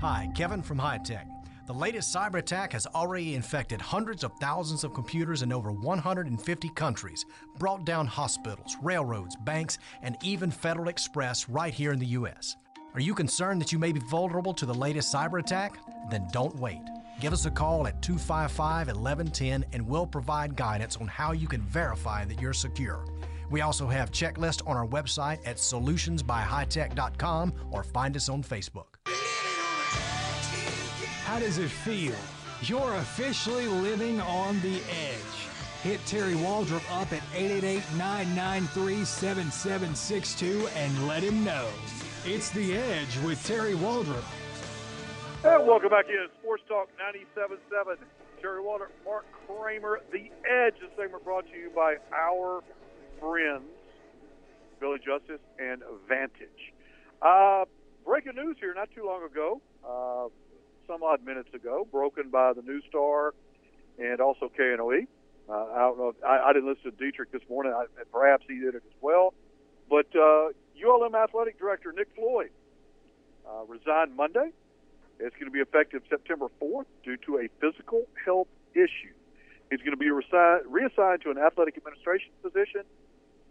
Hi, Kevin from High Tech. The latest cyber attack has already infected hundreds of thousands of computers in over 150 countries, brought down hospitals, railroads, banks, and even Federal Express right here in the U.S. Are you concerned that you may be vulnerable to the latest cyber attack? Then don't wait. Give us a call at 255 1110 and we'll provide guidance on how you can verify that you're secure. We also have checklists on our website at solutionsbyhightech.com or find us on Facebook. How does it feel? You're officially living on the edge. Hit Terry Waldrop up at 888-993-7762 and let him know. It's The Edge with Terry Waldrop. And welcome back in Sports Talk 97.7. Terry Waldrop, Mark Kramer, The Edge. This segment brought to you by our friends, Billy Justice and Vantage. Uh, breaking news here not too long ago, uh, some odd minutes ago, broken by the News Star and also KNOE. Uh, I don't know. I, I didn't listen to Dietrich this morning. I, perhaps he did it as well. But uh, ULM athletic director Nick Floyd uh, resigned Monday. It's going to be effective September 4th due to a physical health issue. He's going to be reassigned to an athletic administration position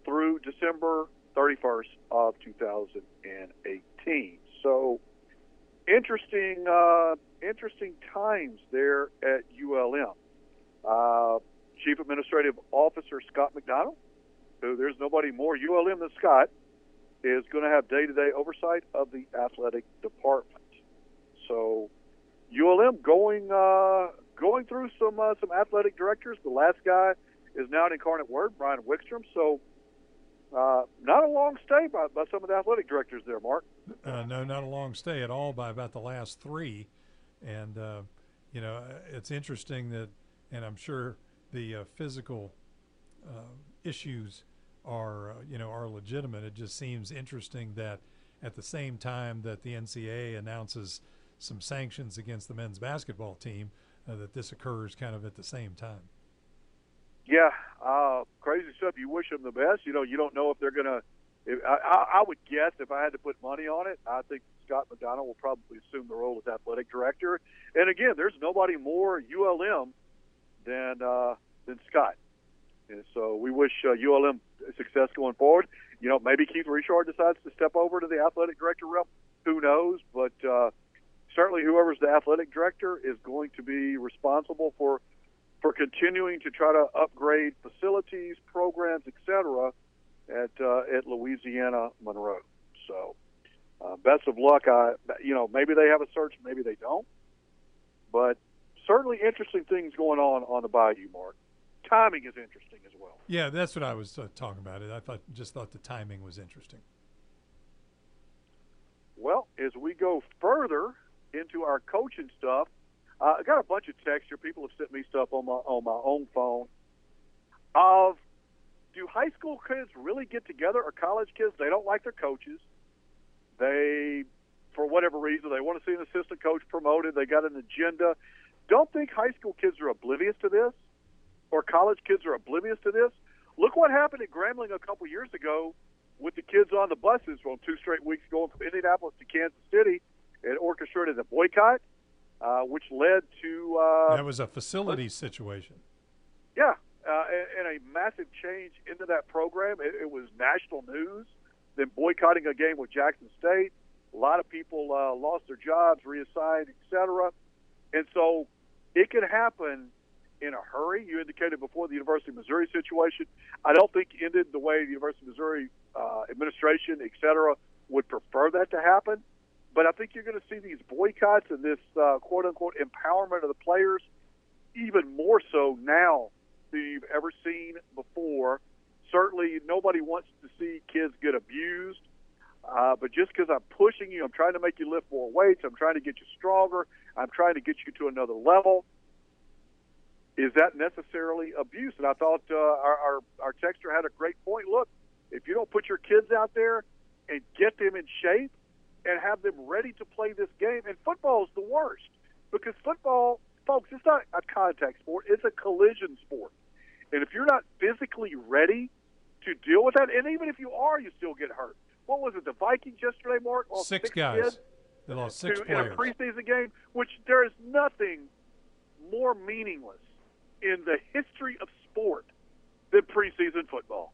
through December 31st of 2018. So interesting, uh, interesting times there at ULM. Uh, Chief Administrative Officer Scott McDonald, who there's nobody more ULM than Scott, is going to have day-to-day oversight of the athletic department. So ULM going uh, going through some uh, some athletic directors. The last guy is now an incarnate word, Brian Wickstrom. So uh, not a long stay by, by some of the athletic directors there, Mark. Uh, no, not a long stay at all by about the last three. And uh, you know, it's interesting that, and I'm sure the uh, physical uh, issues are uh, you know are legitimate. It just seems interesting that at the same time that the NCAA announces some sanctions against the men's basketball team, uh, that this occurs kind of at the same time. Yeah, uh, crazy stuff. You wish them the best. You know, you don't know if they're gonna. If, I, I would guess if I had to put money on it, I think Scott McDonald will probably assume the role as athletic director. And again, there's nobody more ULM than uh, than Scott. And so we wish uh, ULM success going forward. You know, maybe Keith Richard decides to step over to the athletic director role. Who knows? But uh, certainly, whoever's the athletic director is going to be responsible for for continuing to try to upgrade facilities, programs, etc. at uh, at Louisiana Monroe. So, uh, best of luck. I, you know, maybe they have a search, maybe they don't, but certainly interesting things going on on the Bayou, Mark. Timing is interesting as well. Yeah, that's what I was uh, talking about. It. I thought just thought the timing was interesting. Well, as we go further into our coaching stuff, uh, I got a bunch of texts here. People have sent me stuff on my on my own phone. Of do high school kids really get together or college kids? They don't like their coaches. They, for whatever reason, they want to see an assistant coach promoted. They got an agenda. Don't think high school kids are oblivious to this, or college kids are oblivious to this. Look what happened at Grambling a couple years ago with the kids on the buses on two straight weeks going from Indianapolis to Kansas City and orchestrated a boycott, uh, which led to uh, that was a facility situation. yeah, uh, and, and a massive change into that program. It, it was national news. Then boycotting a game with Jackson State. A lot of people uh, lost their jobs, reassigned, etc. And so it can happen in a hurry. You indicated before the University of Missouri situation. I don't think ended the way the University of Missouri uh, administration, et cetera, would prefer that to happen. But I think you're going to see these boycotts and this uh, quote unquote empowerment of the players even more so now than you've ever seen before. Certainly, nobody wants to see kids get abused. Uh, but just because I'm pushing you, I'm trying to make you lift more weights, I'm trying to get you stronger, I'm trying to get you to another level. Is that necessarily abuse? And I thought uh, our, our our texter had a great point. Look, if you don't put your kids out there and get them in shape and have them ready to play this game, and football is the worst because football, folks, it's not a contact sport; it's a collision sport. And if you're not physically ready to deal with that, and even if you are, you still get hurt. What was it? The Vikings yesterday, Mark? Lost Six six guys. They lost six to, in a preseason game, which there is nothing more meaningless in the history of sport than preseason football.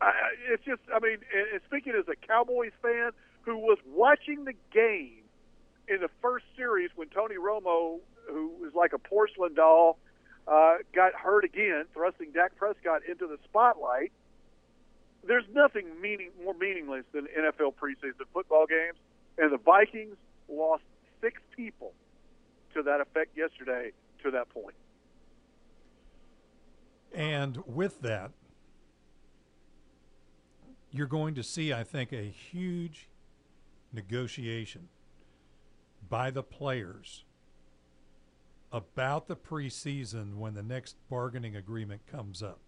I, it's just, I mean, and speaking as a Cowboys fan who was watching the game in the first series when Tony Romo, who was like a porcelain doll, uh, got hurt again, thrusting Dak Prescott into the spotlight. There's nothing meaning more meaningless than NFL preseason football games, and the Vikings lost six people to that effect yesterday. To that point, And with that, you're going to see, I think, a huge negotiation by the players about the preseason when the next bargaining agreement comes up.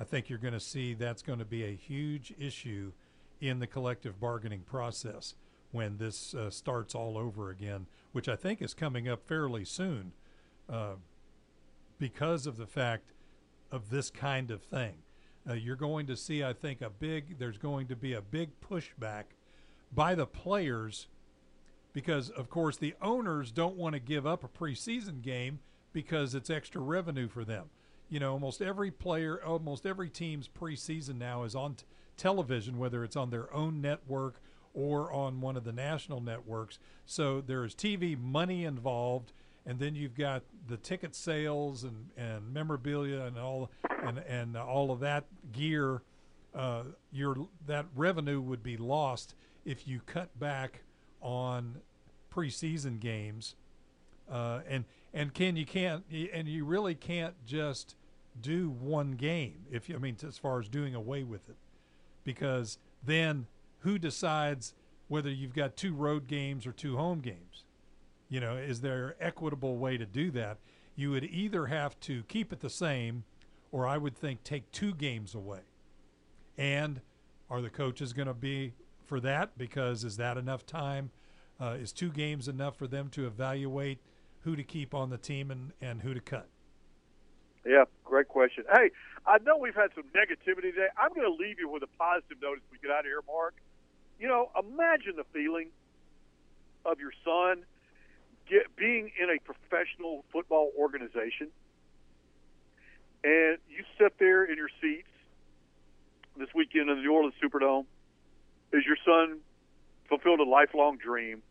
I think you're going to see that's going to be a huge issue in the collective bargaining process when this uh, starts all over again, which I think is coming up fairly soon uh, because of the fact of this kind of thing. Uh, you're going to see, I think, a big, there's going to be a big pushback by the players because, of course, the owners don't want to give up a preseason game because it's extra revenue for them. You know, almost every player, almost every team's preseason now is on t- television, whether it's on their own network or on one of the national networks. So there is TV money involved, and then you've got the ticket sales and, and memorabilia and all and and all of that gear. Uh, your that revenue would be lost if you cut back on preseason games, uh, and and Ken, you can't, and you really can't just do one game. If you, I mean, as far as doing away with it, because then who decides whether you've got two road games or two home games? You know, is there equitable way to do that? You would either have to keep it the same, or I would think take two games away. And are the coaches going to be for that? Because is that enough time? Uh, is two games enough for them to evaluate who to keep on the team and, and who to cut? Yeah, great question. Hey, I know we've had some negativity today. I'm going to leave you with a positive note as we get out of here, Mark. You know, imagine the feeling of your son get, being in a professional football organization, and you sit there in your seats this weekend in the New Orleans Superdome as your son fulfilled a lifelong dream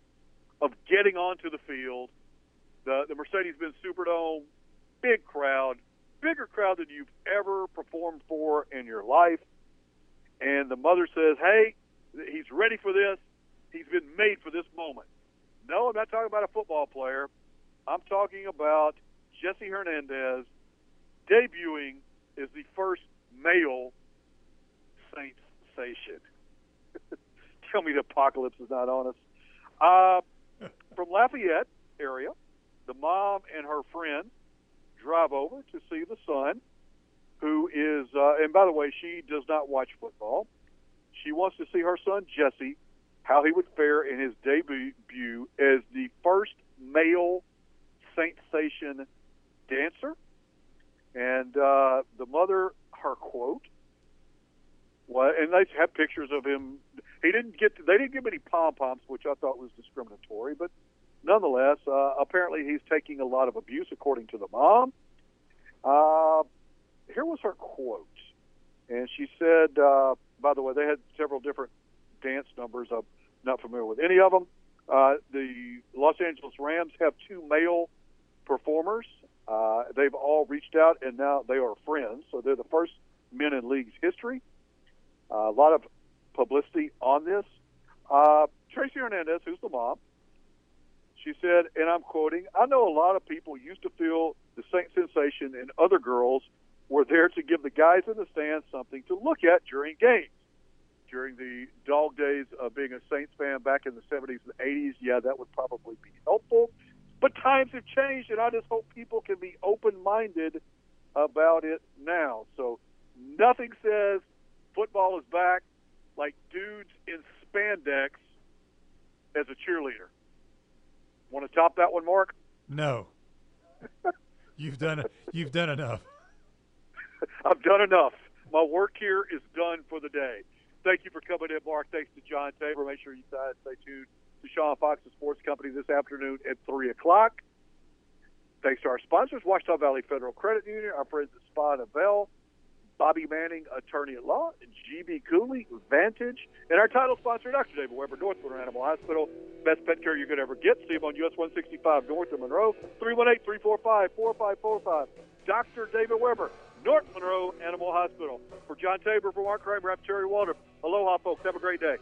of getting onto the field. The, the Mercedes-Benz Superdome, big crowd, bigger crowd than you've ever performed for in your life. And the mother says, hey, he's ready for this. He's been made for this moment. No, I'm not talking about a football player. I'm talking about Jesse Hernandez debuting as the first male Saints station. Tell me the apocalypse is not on us. Uh, from Lafayette area, the mom and her friend drive over to see the son, who is, uh, and by the way, she does not watch football. She wants to see her son Jesse, how he would fare in his debut as the first male Saint Station dancer. And uh, the mother, her quote, and they have pictures of him. He didn't get. To, they didn't give any pom poms, which I thought was discriminatory. But nonetheless, uh, apparently he's taking a lot of abuse, according to the mom. Uh, here was her quote, and she said, uh, "By the way, they had several different dance numbers. I'm not familiar with any of them. Uh, the Los Angeles Rams have two male performers. Uh, they've all reached out, and now they are friends. So they're the first men in league's history. A lot of publicity on this. Uh, Tracy Hernandez, who's the mom, she said, and I'm quoting, I know a lot of people used to feel the Saint Sensation and other girls were there to give the guys in the stands something to look at during games. During the dog days of being a Saints fan back in the 70s and 80s, yeah, that would probably be helpful. But times have changed, and I just hope people can be open minded about it now. So nothing says football is back like dudes in spandex as a cheerleader. Want to top that one, Mark? No. you've done you've done enough. I've done enough. My work here is done for the day. Thank you for coming in, Mark. Thanks to John Tabor. Make sure you uh, stay tuned to Sean Fox's Sports Company this afternoon at 3 o'clock. Thanks to our sponsors, Ouachita Valley Federal Credit Union, our friends at Spa and Bell, Bobby Manning, attorney at law, GB Cooley, Vantage, and our title sponsor, Dr. David Weber, North Monroe Animal Hospital. Best pet care you could ever get. See him on US 165 North of Monroe, 318 345 4545. Dr. David Weber, North Monroe Animal Hospital. For John Tabor, for Mark Kramer, I'm Terry Waldrop. Aloha, folks. Have a great day.